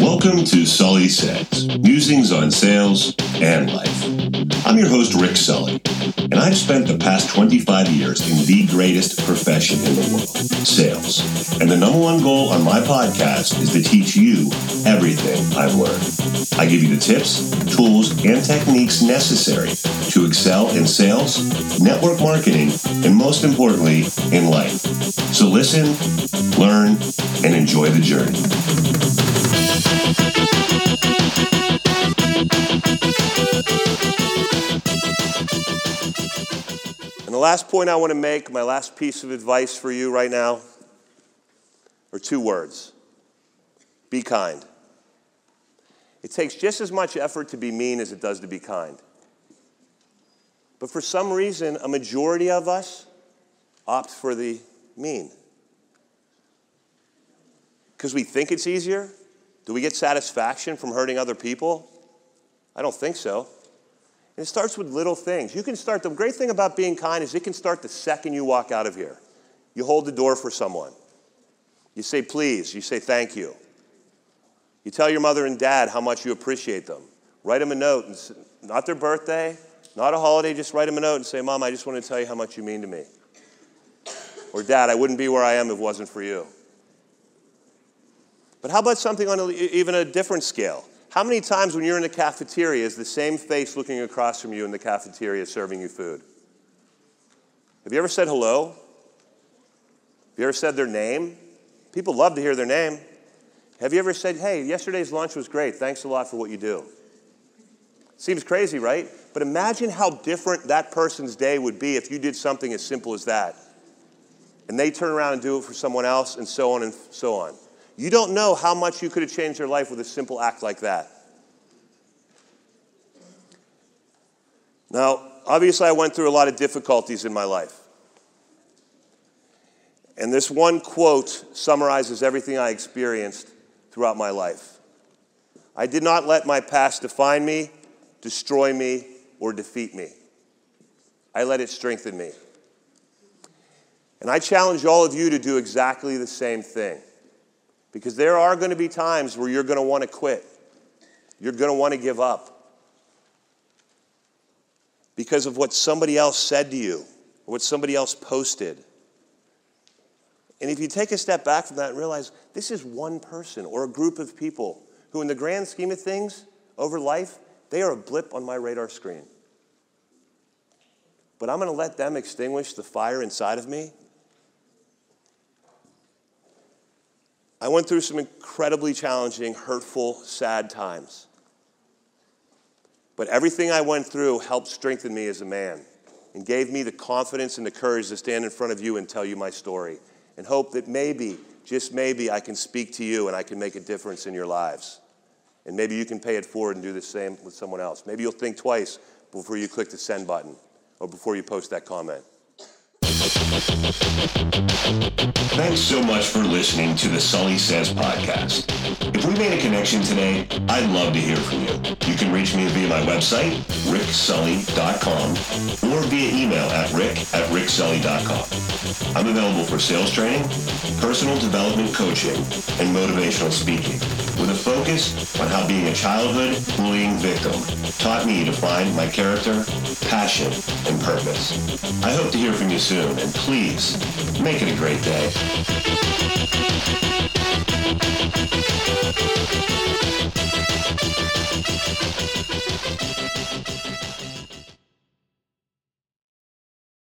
Welcome to Sully Says, musings on sales and life. I'm your host, Rick Sully, and I've spent the past 25 years in the greatest profession in the world, sales. And the number one goal on my podcast is to teach you everything I've learned. I give you the tips, tools, and techniques necessary to excel in sales, network marketing, and most importantly, in life. So listen, learn, and enjoy the journey. And the last point I want to make, my last piece of advice for you right now, are two words be kind. It takes just as much effort to be mean as it does to be kind. But for some reason, a majority of us opt for the mean. Because we think it's easier? Do we get satisfaction from hurting other people? I don't think so. And it starts with little things. You can start, the great thing about being kind is it can start the second you walk out of here. You hold the door for someone. You say please, you say thank you. You tell your mother and dad how much you appreciate them. Write them a note, and, not their birthday, not a holiday, just write them a note and say, Mom, I just want to tell you how much you mean to me. Or Dad, I wouldn't be where I am if it wasn't for you. But how about something on a, even a different scale? How many times when you're in the cafeteria is the same face looking across from you in the cafeteria serving you food? Have you ever said hello? Have you ever said their name? People love to hear their name. Have you ever said, hey, yesterday's lunch was great. Thanks a lot for what you do? Seems crazy, right? But imagine how different that person's day would be if you did something as simple as that. And they turn around and do it for someone else, and so on and so on. You don't know how much you could have changed their life with a simple act like that. Now, obviously, I went through a lot of difficulties in my life. And this one quote summarizes everything I experienced throughout my life. I did not let my past define me, destroy me, or defeat me. I let it strengthen me. And I challenge all of you to do exactly the same thing. Because there are going to be times where you're going to want to quit. You're going to want to give up. Because of what somebody else said to you, or what somebody else posted. And if you take a step back from that and realize this is one person or a group of people who, in the grand scheme of things, over life, they are a blip on my radar screen. But I'm going to let them extinguish the fire inside of me I went through some incredibly challenging, hurtful, sad times. But everything I went through helped strengthen me as a man and gave me the confidence and the courage to stand in front of you and tell you my story and hope that maybe, just maybe, I can speak to you and I can make a difference in your lives. And maybe you can pay it forward and do the same with someone else. Maybe you'll think twice before you click the send button or before you post that comment. Thanks so much for listening to the Sully Says podcast. If we made a connection today, I'd love to hear from you. You can reach me via my website, ricksully.com, or via email at rick at ricksully.com. I'm available for sales training, personal development coaching, and motivational speaking, with a focus on how being a childhood bullying victim taught me to find my character, passion, and purpose. I hope to hear from you soon, and please, make it a great day.